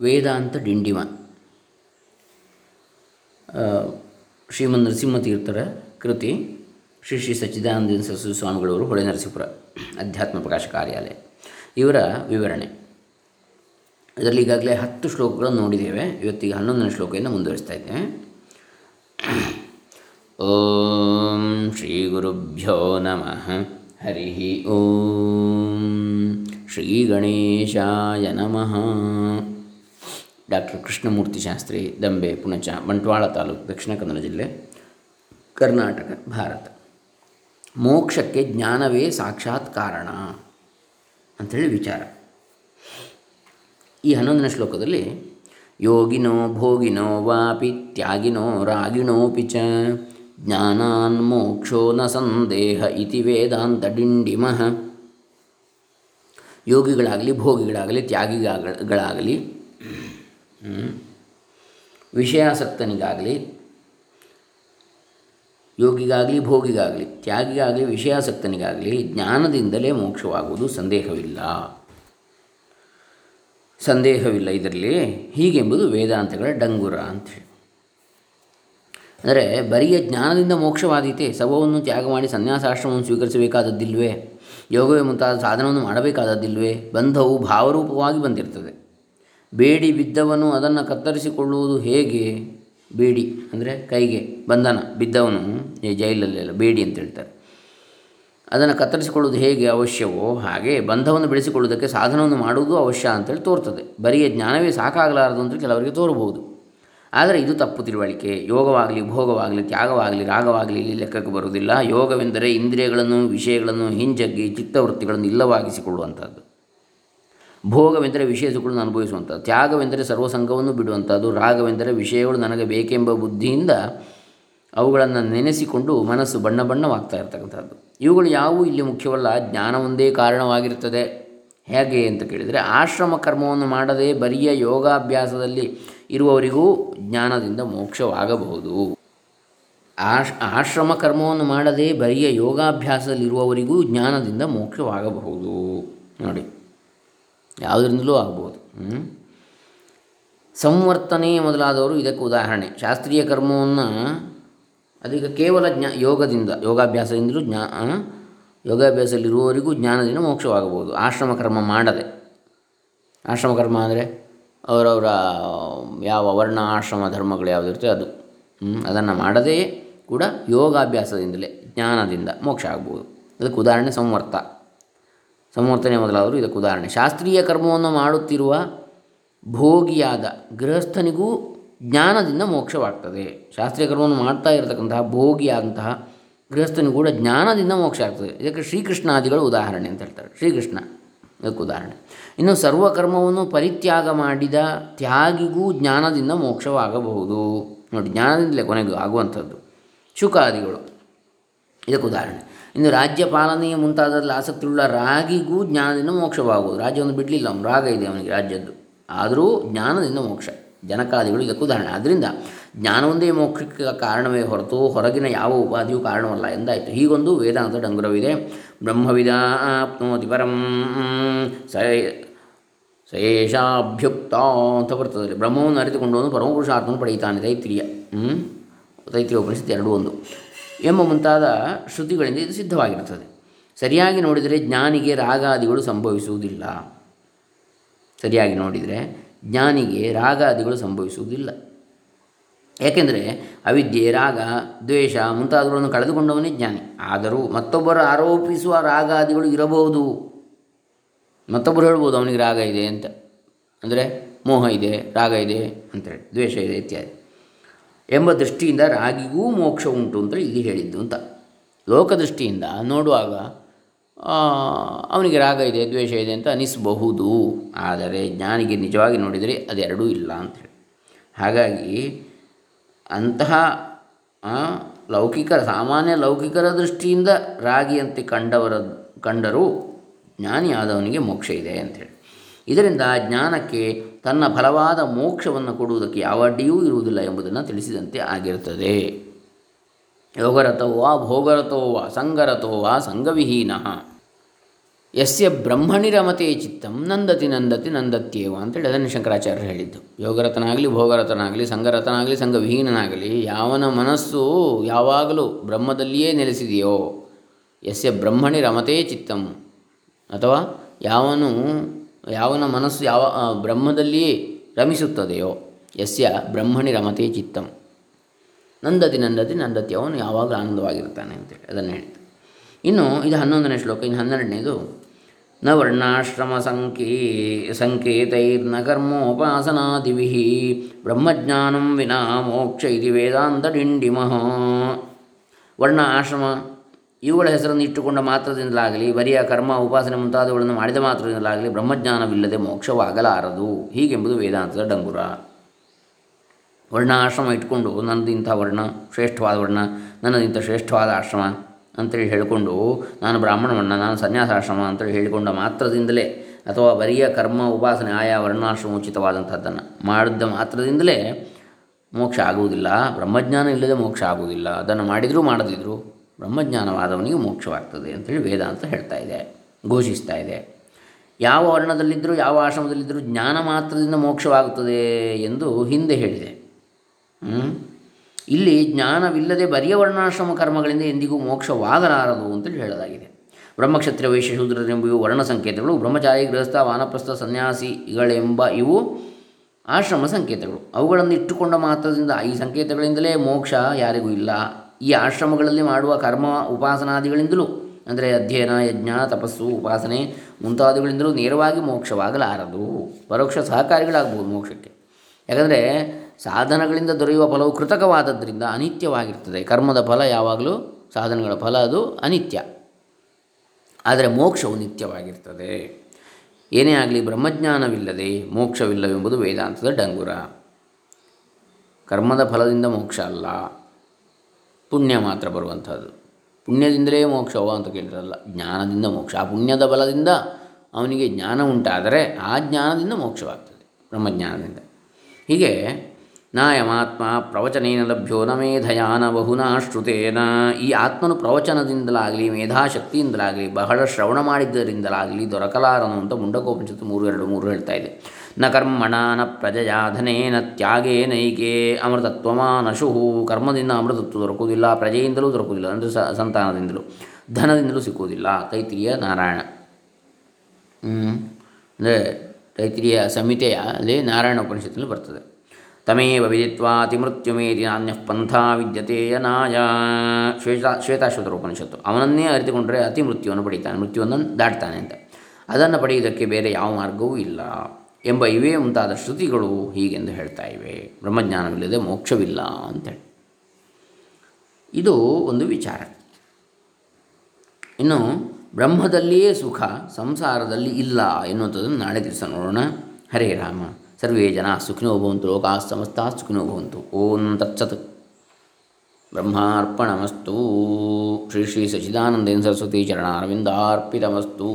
ವೇದಾಂತ ಡಿಂಡಿಮ ಆ, ಶ್ರೀಮನ್ ನರಸಿಂಹತೀರ್ಥರ ಕೃತಿ. ಶ್ರೀ ಶ್ರೀ ಸಚ್ಚಿದಾನಂದ ಸರಸ್ವತಿ ಸ್ವಾಮಿಗಳವರು ಹೊಳೆ ನರಸೀಪುರ ಅಧ್ಯಾತ್ಮ ಪ್ರಕಾಶ ಕಾರ್ಯಾಲಯ. ಇವರ ವಿವರಣೆ. ಇದರಲ್ಲಿ ಈಗಾಗಲೇ ಹತ್ತು ಶ್ಲೋಕಗಳನ್ನು ನೋಡಿದ್ದೇವೆ. ಇವತ್ತಿಗೆ ಹನ್ನೊಂದನೇ ಶ್ಲೋಕದಿಂದ ಮುಂದುವರಿಸ್ತಾ ಇದ್ದೇವೆ ಓಂ ಶ್ರೀ ಗುರುಭ್ಯೋ ನಮಃ. ಹರಿ ಓಂ ಶ್ರೀ ಗಣೇಶಾಯ ನಮಃ. ಡಾಕ್ಟರ್ ಕೃಷ್ಣಮೂರ್ತಿ ಶಾಸ್ತ್ರಿ, ದಂಬೆ, ಪುಣಚ, ಬಂಟ್ವಾಳ ತಾಲೂಕು, ದಕ್ಷಿಣ ಕನ್ನಡ ಜಿಲ್ಲೆ, ಕರ್ನಾಟಕ, ಭಾರತ. ಮೋಕ್ಷಕ್ಕೆ ಜ್ಞಾನವೇ ಸಾಕ್ಷಾತ್ ಕಾರಣ ಅಂಥೇಳಿ ವಿಚಾರ. ಈ ಹನ್ನೊಂದನೇ ಶ್ಲೋಕದಲ್ಲಿ, ಯೋಗಿನೋ ಭೋಗಿನೋ ವಾಪಿ ತ್ಯಾಗಿನೋ ರಾಗಿಣೋಪಿ ಚ, ಜ್ಞಾನಾನ್ ಮೋಕ್ಷೋ ನ ಸಂದೇಹ ಇತಿ ವೇದಾಂತ ಡಿಂಡಿಮಃ. ಯೋಗಿಗಳಾಗಲಿ ಭೋಗಿಗಳಾಗಲಿ ತ್ಯಾಗಿಗಳಾಗಲಿ ವಿಷಯಾಸಕ್ತನಿಗಾಗಲಿ, ಯೋಗಿಗಾಗಲಿ, ಭೋಗಿಗಾಗಲಿ, ತ್ಯಾಗಿಗಾಗಲಿ, ವಿಷಯಾಸಕ್ತನಿಗಾಗಲಿ ಜ್ಞಾನದಿಂದಲೇ ಮೋಕ್ಷವಾಗುವುದು ಸಂದೇಹವಿಲ್ಲ. ಸಂದೇಹವಿಲ್ಲ ಇದರಲ್ಲಿ ಹೀಗೆಂಬುದು ವೇದಾಂತಗಳ ಡಂಗುರ ಅಂಥೇಳಿ ಅಂದರೆ ಬರಿಯ ಜ್ಞಾನದಿಂದ ಮೋಕ್ಷವಾದೀತೆ, ಸವವನ್ನು ತ್ಯಾಗ ಮಾಡಿ ಸನ್ಯಾಸಾಶ್ರಮವನ್ನು ಸ್ವೀಕರಿಸಬೇಕಾದದ್ದಿಲ್ವೇ, ಯೋಗವೇ ಮುಂತಾದ ಸಾಧನವನ್ನು ಮಾಡಬೇಕಾದದ್ದಿಲ್ವೇ, ಬಂಧವು ಭಾವರೂಪವಾಗಿ ಬಂದಿರ್ತದೆ. ಬೇಡಿ ಬಿದ್ದವನು ಅದನ್ನು ಕತ್ತರಿಸಿಕೊಳ್ಳುವುದು ಹೇಗೆ? ಬೇಡಿ ಅಂದರೆ ಕೈಗೆ, ಬಂಧನ, ಬಿದ್ದವನು ಈ ಜೈಲಲ್ಲೆಲ್ಲ ಬೇಡಿ ಅಂತ ಹೇಳ್ತಾರೆ. ಅದನ್ನು ಕತ್ತರಿಸಿಕೊಳ್ಳುವುದು ಹೇಗೆ ಅವಶ್ಯವೋ, ಹಾಗೆ ಬಂಧವನ್ನು ಬೆಳೆಸಿಕೊಳ್ಳುವುದಕ್ಕೆ ಸಾಧನವನ್ನು ಮಾಡುವುದು ಅವಶ್ಯ ಅಂತೇಳಿ ತೋರ್ತದೆ. ಬರಿಯ ಜ್ಞಾನವೇ ಸಾಕಾಗಲಾರದು ಅಂತ ಕೆಲವರಿಗೆ ತೋರಬಹುದು. ಆದರೆ ಇದು ತಪ್ಪು ತಿಳುವಳಿಕೆ. ಯೋಗವಾಗಲಿ, ಭೋಗವಾಗಲಿ, ತ್ಯಾಗವಾಗಲಿ, ರಾಗವಾಗಲಿ ಇಲ್ಲಿ ಲೆಕ್ಕಕ್ಕೆ ಬರುವುದಿಲ್ಲ. ಯೋಗವೆಂದರೆ ಇಂದ್ರಿಯಗಳನ್ನು, ವಿಷಯಗಳನ್ನು ಹಿಂಜಗ್ಗಿ ಚಿತ್ತವೃತ್ತಿಗಳನ್ನು ಇಲ್ಲವಾಗಿಸಿಕೊಳ್ಳುವಂಥದ್ದು. ಭೋಗವೆಂದರೆ ವಿಷಯ ಸುಖಗಳನ್ನು ಅನುಭವಿಸುವಂಥದ್ದು ತ್ಯಾಗವೆಂದರೆ ಸರ್ವಸಂಗವನ್ನು ಬಿಡುವಂಥದ್ದು, ರಾಗವೆಂದರೆ ವಿಷಯಗಳು ನನಗೆ ಬೇಕೆಂಬ ಬುದ್ಧಿಯಿಂದ ಅವುಗಳನ್ನು ನೆನೆಸಿಕೊಂಡು ಮನಸ್ಸು ಬಣ್ಣ ಬಣ್ಣವಾಗ್ತಾ ಇರ್ತಕ್ಕಂಥದ್ದು. ಇವುಗಳು ಯಾವುವು ಇಲ್ಲಿ ಮುಖ್ಯವಲ್ಲ, ಜ್ಞಾನ ಒಂದೇ ಕಾರಣವಾಗಿರುತ್ತದೆ ಹೇಗೆ ಅಂತ ಕೇಳಿದರೆ, ಆಶ್ರಮ ಕರ್ಮವನ್ನು ಮಾಡದೆ ಬರಿಯ ಯೋಗಾಭ್ಯಾಸದಲ್ಲಿ ಇರುವವರಿಗೂ ಜ್ಞಾನದಿಂದ ಮೋಕ್ಷವಾಗಬಹುದು. ಆಶ್, ಆಶ್ರಮ ಕರ್ಮವನ್ನು ಮಾಡದೆ ಬರಿಯ ಯೋಗಾಭ್ಯಾಸದಲ್ಲಿರುವವರಿಗೂ ಜ್ಞಾನದಿಂದ ಮೋಕ್ಷವಾಗಬಹುದು. ನೋಡಿ. ಯಾವುದರಿಂದಲೂ ಆಗ್ಬೋದು? ಸಂವರ್ತನೆ ಮೊದಲಾದವರು ಇದಕ್ಕೆ ಉದಾಹರಣೆ. ಶಾಸ್ತ್ರೀಯ ಕರ್ಮವನ್ನು ಅದೀಗ ಕೇವಲ ಜ್ಞಾ, ಯೋಗದಿಂದ, ಯೋಗಾಭ್ಯಾಸದಿಂದಲೂ ಜ್ಞಾ ಯೋಗಾಭ್ಯಾಸದಲ್ಲಿರುವವರಿಗೂ ಜ್ಞಾನದಿಂದ ಮೋಕ್ಷವಾಗಬಹುದು. ಆಶ್ರಮ ಕರ್ಮ ಮಾಡದೆ. ಆಶ್ರಮ ಕರ್ಮ ಅಂದರೆ ಅವರವರ, ಯಾವ ವರ್ಣ, ಆಶ್ರಮ, ಧರ್ಮಗಳು ಯಾವುದಿರುತ್ತೆ ಅದು. ಅದನ್ನು ಮಾಡದೇ ಕೂಡ ಯೋಗಾಭ್ಯಾಸದಿಂದಲೇ, ಜ್ಞಾನದಿಂದ ಮೋಕ್ಷ ಆಗ್ಬೋದು. ಅದಕ್ಕೆ ಉದಾಹರಣೆ ಸಂವರ್ತ. ಸಂವರ್ತನೆ ಮೊದಲಾದರು ಇದಕ್ಕೆ ಉದಾಹರಣೆ. ಶಾಸ್ತ್ರೀಯ ಕರ್ಮವನ್ನು ಮಾಡುತ್ತಿರುವ ಭೋಗಿಯಾದ ಗೃಹಸ್ಥನಿಗೂ ಜ್ಞಾನದಿಂದ ಮೋಕ್ಷವಾಗ್ತದೆ. ಶಾಸ್ತ್ರೀಯ ಕರ್ಮವನ್ನು ಮಾಡ್ತಾ ಇರತಕ್ಕಂತಹ ಭೋಗಿಯಾದಂತಹ ಗೃಹಸ್ಥನಿಗೂ ಕೂಡ ಜ್ಞಾನದಿಂದ ಮೋಕ್ಷ ಆಗ್ತದೆ. ಇದಕ್ಕೆ ಶ್ರೀಕೃಷ್ಣಾದಿಗಳು ಉದಾಹರಣೆ ಅಂತ ಹೇಳ್ತಾರೆ. ಶ್ರೀಕೃಷ್ಣ, ಇದಕ್ಕೆ ಉದಾಹರಣೆ. ಇನ್ನು ಸರ್ವಕರ್ಮವನ್ನು ಪರಿತ್ಯಾಗ ಮಾಡಿದ ತ್ಯಾಗಿಗೂ ಜ್ಞಾನದಿಂದ ಮೋಕ್ಷವಾಗಬಹುದು. ನೋಡಿ, ಜ್ಞಾನದಿಂದಲೇ ಕೊನೆಗೂ ಆಗುವಂಥದ್ದು. ಶುಕಾದಿಗಳು, ಇದಕ್ಕೆ ಉದಾಹರಣೆ. ಇನ್ನು ರಾಜ್ಯ ಪಾಲನೆಯ ಮುಂತಾದಲ್ಲಿ ಆಸಕ್ತಿಯುಳ್ಳ ರಾಗಿಗೂ ಜ್ಞಾನದಿಂದ ಮೋಕ್ಷವಾಗುವುದು. ರಾಜ್ಯವನ್ನು ಬಿಡಲಿಲ್ಲ ಅವನು ರಾಗ ಇದೆ ಅವನಿಗೆ ರಾಜ್ಯದ್ದು. ಆದರೂ ಜ್ಞಾನದಿಂದ ಮೋಕ್ಷ, ಜನಕಾದಿಗಳು ಇದಕ್ಕೆ ಉದಾಹರಣೆ. ಆದ್ದರಿಂದ ಜ್ಞಾನವೊಂದೇ ಮೋಕ್ಷಕ್ಕೆ ಕಾರಣವೇ ಹೊರತು ಹೊರಗಿನ ಯಾವ ಉಪಾಧಿಯೂ ಕಾರಣವಲ್ಲ ಎಂದಾಯಿತು. ಹೀಗೊಂದು ವೇದಾಂತ ಡಂಗುರವಿದೆ. ಬ್ರಹ್ಮವಿದಾಪ್ನೋತಿ ಪರಂ, ಸ, ಸೇಷಾಭ್ಯುಕ್ತ ಅಂತ ಬರ್ತದೆ. ಬ್ರಹ್ಮವನ್ನು ಅರಿತುಕೊಂಡವನು ಪರಮಪುರುಷಾರ್ಥವನ್ನು ಪಡೆಯುತ್ತಾನೆ. ತೈತ್ರಿಯ ತೈತ್ರಿಯ ಉಪನಿಷತ್ತು ಎರಡು ಒಂದು. ಎಂಬ ಮುಂತಾದ ಶ್ರುತಿಗಳಿಂದ ಇದು ಸಿದ್ಧವಾಗಿರುತ್ತದೆ. ಸರಿಯಾಗಿ ನೋಡಿದರೆ ಜ್ಞಾನಿಗೆ ರಾಗಾದಿಗಳು ಸಂಭವಿಸುವುದಿಲ್ಲ. ಸರಿಯಾಗಿ ನೋಡಿದರೆ ಜ್ಞಾನಿಗೆ ರಾಗಾದಿಗಳು ಸಂಭವಿಸುವುದಿಲ್ಲ. ಏಕೆಂದರೆ ಅವಿದ್ಯೆ, ರಾಗ, ದ್ವೇಷ ಮುಂತಾದವುಗಳನ್ನು ಕಳೆದುಕೊಂಡವನೇ ಜ್ಞಾನಿ. ಆದರೂ ಮತ್ತೊಬ್ಬರು ಆರೋಪಿಸುವ ರಾಗಾದಿಗಳು ಇರಬಹುದು. ಮತ್ತೊಬ್ಬರು ಹೇಳ್ಬೋದು, ಅವನಿಗೆ ರಾಗ ಇದೆ ಅಂತ. ಅಂದರೆ ಮೋಹ ಇದೆ, ರಾಗ ಇದೆ, ಅಂತೇಳಿ, ದ್ವೇಷ ಇದೆ, ಇತ್ಯಾದಿ. ಎಂಬ ದೃಷ್ಟಿಯಿಂದ ರಾಗಿಗೂ ಮೋಕ್ಷ ಉಂಟು ಅಂತ ಇಲ್ಲಿ ಹೇಳಿದ್ದು ಅಂತ. ಲೋಕದೃಷ್ಟಿಯಿಂದ ನೋಡುವಾಗ ಅವನಿಗೆ ರಾಗ ಇದೆ, ದ್ವೇಷ ಇದೆ ಅಂತ ಅನಿಸಬಹುದು. ಆದರೆ ಜ್ಞಾನಿಗೆ ನಿಜವಾಗಿ ನೋಡಿದರೆ ಅದೆರಡೂ ಇಲ್ಲ ಅಂಥೇಳಿ ಹಾಗಾಗಿ ಅಂತಹ ಲೌಕಿಕ, ಸಾಮಾನ್ಯ ಲೌಕಿಕರ ದೃಷ್ಟಿಯಿಂದ ರಾಗಿಯಂತೆ ಕಂಡವರ, ಕಂಡರೂ ಜ್ಞಾನಿಯಾದವನಿಗೆ ಮೋಕ್ಷ ಇದೆ ಅಂಥೇಳಿ ಇದರಿಂದ ಜ್ಞಾನಕ್ಕೆ ತನ್ನ ಫಲವಾದ ಮೋಕ್ಷವನ್ನು ಕೊಡುವುದಕ್ಕೆ ಯಾವ ಅಡ್ಡಿಯೂ ಇರುವುದಿಲ್ಲ ಎಂಬುದನ್ನು ತಿಳಿಸಿದಂತೆ ಆಗಿರುತ್ತದೆ. ಯೋಗರಥೋ ವಾ ಭೋಗರಥೋ ವಾ ಸಂಗರಥೋ ವಾ ಸಂಗವಿಹೀನ. ಯಸ್ಯ ಬ್ರಹ್ಮಣಿ ರಮತೆ ಚಿತ್ತಂ, ನಂದತಿ ನಂದತಿ ನಂದತ್ಯೇವ ಅಂತೇಳಿ ಅದನ್ನು ಶಂಕರಾಚಾರ್ಯರು ಹೇಳಿದ್ದು. ಯೋಗರತನಾಗಲಿ, ಭೋಗರತನಾಗಲಿ ಸಂಘರತನಾಗಲಿ ಸಂಘವಿಹೀನನಾಗಲಿ ಯಾವನ ಮನಸ್ಸು ಯಾವಾಗಲೂ ಬ್ರಹ್ಮದಲ್ಲಿಯೇ ನೆಲೆಸಿದೆಯೋ, ಯಸ್ಯ ಬ್ರಹ್ಮಣಿ ರಮತೆ ಚಿತ್ತಂ, ಅಥವಾ ಯಾವನು ಯಾವನ ಮನಸ್ಸು ಯಾವ ಬ್ರಹ್ಮದಲ್ಲಿಯೇ ರಮಿಸುತ್ತದೆಯೋ, ಯಸ್ಯ ಬ್ರಹ್ಮಣಿ ರಮತೆ ಚಿತ್ತಂ. ನಂದತಿ ನಂದತಿ ನಂದತಿ, ಅವನು ಯಾವಾಗಲೂ ಆನಂದವಾಗಿರ್ತಾನೆ ಅಂತೇಳಿ ಅದನ್ನು ಹೇಳ್ತಾರೆ. ಇನ್ನು ಇದು ಹನ್ನೊಂದನೇ ಶ್ಲೋಕ, ಇನ್ನು ಹನ್ನೆರಡನೇದು, ನ ವರ್ಣಾಶ್ರಮ ಸಂಕೇ, ಸಂಕೇತೈರ್ನ ಕರ್ಮೋಪಾಸನಾದಿಭಿ ಬ್ರಹ್ಮಜ್ಞಾನಂ ವಿನಾ ಮೋಕ್ಷ ಇದು ವೇದಾಂತ ಡಿಂಡಿಮಃ. ವರ್ಣ ಆಶ್ರಮ ಇವುಗಳ ಹೆಸರನ್ನು ಇಟ್ಟುಕೊಂಡ ಮಾತ್ರದಿಂದಲಾಗಲಿ, ಬರಿಯ ಕರ್ಮ, ಉಪಾಸನೆ ಮುಂತಾದವುಗಳನ್ನು ಮಾಡಿದ ಮಾತ್ರದಿಂದಲಾಗಲಿ ಬ್ರಹ್ಮಜ್ಞಾನವಿಲ್ಲದೆ ಮೋಕ್ಷವಾಗಲಾರದು. ಹೀಗೆಂಬುದು ವೇದಾಂತದ ಡಂಗುರ. ವರ್ಣಾಶ್ರಮ ಇಟ್ಕೊಂಡು ನನ್ನದು ಇಂಥ ವರ್ಣ, ಶ್ರೇಷ್ಠವಾದ ವರ್ಣ ನನ್ನದಿಂಥ ಶ್ರೇಷ್ಠವಾದ ಆಶ್ರಮ ಅಂತೇಳಿ ಹೇಳಿಕೊಂಡು, ನಾನು ಬ್ರಾಹ್ಮಣ ವರ್ಣ, ನಾನು ಸನ್ಯಾಸಾಶ್ರಮ ಅಂತೇಳಿ ಹೇಳಿಕೊಂಡ ಮಾತ್ರದಿಂದಲೇ, ಅಥವಾ ಬರಿಯ ಕರ್ಮ, ಉಪಾಸನೆ, ಆಯಾ ವರ್ಣಾಶ್ರಮ ಉಚಿತವಾದಂಥದ್ದನ್ನು ಮಾಡಿದ್ದ ಮಾತ್ರದಿಂದಲೇ ಮೋಕ್ಷ ಆಗುವುದಿಲ್ಲ ಬ್ರಹ್ಮಜ್ಞಾನ ಇಲ್ಲದೆ ಮೋಕ್ಷ ಆಗುವುದಿಲ್ಲ. ಅದನ್ನು ಮಾಡಿದರೂ ಮಾಡದಿದ್ದರೂ ಬ್ರಹ್ಮಜ್ಞಾನವಾದವನಿಗೆ ಮೋಕ್ಷವಾಗ್ತದೆ ಅಂತೇಳಿ ವೇದಾಂತ ಹೇಳ್ತಾ ಇದೆ, ಘೋಷಿಸ್ತಾ ಇದೆ. ಯಾವ ವರ್ಣದಲ್ಲಿದ್ದರೂ ಯಾವ ಆಶ್ರಮದಲ್ಲಿದ್ದರೂ ಜ್ಞಾನ ಮಾತ್ರದಿಂದ ಮೋಕ್ಷವಾಗುತ್ತದೆ ಎಂದು ಹಿಂದೆ ಹೇಳಿದೆ. ಇಲ್ಲಿ ಜ್ಞಾನವಿಲ್ಲದೆ ಬರಿಯ ವರ್ಣಾಶ್ರಮ ಕರ್ಮಗಳಿಂದ ಎಂದಿಗೂ ಮೋಕ್ಷವಾಗಲಾರದು ಅಂತೇಳಿ ಹೇಳಲಾಗಿದೆ. ಬ್ರಹ್ಮಕ್ಷತ್ರ ವೈಶ್ಯ ಇವು ವರ್ಣ ಸಂಕೇತಗಳು, ಬ್ರಹ್ಮಚಾರಿ, ಗೃಹಸ್ಥ, ವಾನಪ್ರಸ್ಥ, ಸನ್ಯಾಸಿಗಳೆಂಬ ಇವು ಆಶ್ರಮ ಸಂಕೇತಗಳು. ಅವುಗಳನ್ನು ಇಟ್ಟುಕೊಂಡ ಮಾತ್ರದಿಂದ ಈ ಸಂಕೇತಗಳಿಂದಲೇ ಮೋಕ್ಷ ಯಾರಿಗೂ ಇಲ್ಲ. ಈ ಆಶ್ರಮಗಳಲ್ಲಿ ಮಾಡುವ ಕರ್ಮ ಉಪಾಸನಾದಿಗಳಿಂದಲೂ, ಅಂದರೆ ಅಧ್ಯಯನ, ಯಜ್ಞ, ತಪಸ್ಸು, ಉಪಾಸನೆ ಮುಂತಾದವುಗಳಿಂದಲೂ ನೇರವಾಗಿ ಮೋಕ್ಷವಾಗಲಾರದು. ಪರೋಕ್ಷ ಸಹಕಾರಿಗಳಾಗ್ಬೋದು ಮೋಕ್ಷಕ್ಕೆ. ಯಾಕಂದರೆ ಸಾಧನಗಳಿಂದ ದೊರೆಯುವ ಫಲವು ಕೃತಕವಾದದ್ದರಿಂದ ಅನಿತ್ಯವಾಗಿರ್ತದೆ. ಕರ್ಮದ ಫಲ ಯಾವಾಗಲೂ, ಸಾಧನಗಳ ಫಲ ಅದು ಅನಿತ್ಯ. ಆದರೆ ಮೋಕ್ಷವು ನಿತ್ಯವಾಗಿರ್ತದೆ. ಏನೇ ಆಗಲಿ ಬ್ರಹ್ಮಜ್ಞಾನವಿಲ್ಲದೆ ಮೋಕ್ಷವಿಲ್ಲವೆಂಬುದು ವೇದಾಂತದ ಡಂಗುರ. ಕರ್ಮದ ಫಲದಿಂದ ಮೋಕ್ಷ ಅಲ್ಲ. ಪುಣ್ಯ ಮಾತ್ರ ಬರುವಂಥದ್ದು. ಪುಣ್ಯದಿಂದಲೇ ಮೋಕ್ಷವ ಅಂತ ಕೇಳಿರಲ್ಲ ಜ್ಞಾನದಿಂದ ಮೋಕ್ಷ. ಆ ಪುಣ್ಯದ ಬಲದಿಂದ ಅವನಿಗೆ ಜ್ಞಾನ ಉಂಟಾದರೆ ಆ ಜ್ಞಾನದಿಂದ ಮೋಕ್ಷವಾಗ್ತದೆ, ಬ್ರಹ್ಮಜ್ಞಾನದಿಂದ. ಹೀಗೆ ನಾಯಮಾತ್ಮ ಪ್ರವಚನೇನ ಲಭ್ಯೋ ನ ಮೇಧಯಾನ ಬಹುನಾ ಶ್ರುತೇನ. ಈ ಆತ್ಮನು ಪ್ರವಚನದಿಂದಲಾಗಲಿ, ಮೇಧಾಶಕ್ತಿಯಿಂದಲಾಗಲಿ, ಬಹಳ ಶ್ರವಣ ಮಾಡಿದ್ದರಿಂದಲಾಗಲಿ ದೊರಕಲಾರನು ಅಂತ ಮುಂಡಕೋಪನಿಷತ್ತು ಮೂರು ಎರಡು ಮೂರು ಹೇಳ್ತಾ ಇದೆ. ನ ಕರ್ಮಣ ನ ಪ್ರಜಯಾಧನೇನ ತ್ಯಾಗೇ ನೈಕೆ ಅಮೃತತ್ವಮಾನಶು. ಕರ್ಮದಿಂದ ಅಮೃತತ್ವ ದೊರಕುವುದಿಲ್ಲ, ಪ್ರಜೆಯಿಂದಲೂ ದೊರಕುವುದಿಲ್ಲ, ಅಂದರೆ ಸಂತಾನದಿಂದಲೂ, ಧನದಿಂದಲೂ ಸಿಕ್ಕುವುದಿಲ್ಲ. ತೈತ್ರಿಯ ನಾರಾಯಣ. ಅಂದರೆ ತೈತ್ರಿಯ ಸಂಹಿತೆಯ ಅಲ್ಲಿ ನಾರಾಯಣ ಉಪನಿಷತ್ತಿನಲ್ಲಿ ಬರ್ತದೆ. ತಮೇವ ವಿದಿತ್ವಾತಿಮೃತ್ಯುಮೇತಿ ನಾಣ್ಯ ಪಂಥ ವಿದ್ಯತೆ ಯನಾಯ ಶ್ವೇತಾ, ಶ್ವೇತಾಶ್ವತರ ಉಪನಿಷತ್ತು. ಅವನನ್ನೇ ಅರಿತುಕೊಂಡರೆ ಅತಿ ಮೃತ್ಯುವನ್ನು ಪಡೀತಾನೆ, ಮೃತ್ಯುವನ್ನು ದಾಟ್ತಾನೆ ಅಂತ. ಅದನ್ನು ಪಡೆಯುವುದಕ್ಕೆ ಬೇರೆ ಯಾವ ಮಾರ್ಗವೂ ಇಲ್ಲ. ಎಂಬ ಇವೇ ಮುಂತಾದ ಶ್ರುತಿಗಳು ಹೀಗೆಂದು ಹೇಳ್ತಾ ಇವೆ. ಬ್ರಹ್ಮಜ್ಞಾನವಿಲ್ಲದೆ ಮೋಕ್ಷವಿಲ್ಲ ಅಂತೇಳಿ. ಇದು ಒಂದು ವಿಚಾರ. ಇನ್ನು ಬ್ರಹ್ಮದಲ್ಲಿಯೇ ಸುಖ, ಸಂಸಾರದಲ್ಲಿ ಇಲ್ಲ ಎನ್ನುವಂಥದ್ದನ್ನು ನಾಳೆ ದಿವಸ ನೋಡೋಣ. ಹರೇ ರಾಮ, ಸರ್ವೇ ಜನ ಸುಖಿನೋ ಭವಂತು, ಲೋಕಾ ಸಮಸ್ತ ಸುಖಿನೋ ಭವಂತು. ಓಂ ತತ್ಸತ್. ಬ್ರಹ್ಮಾರ್ಪಣಮಸ್ತು. ಶ್ರೀ ಶ್ರೀ ಸಚಿದಾನಂದೇನ ಸರಸ್ವತಿ ಚರಣಾರವಿಂದಾರ್ಪಿತಮಸ್ತು.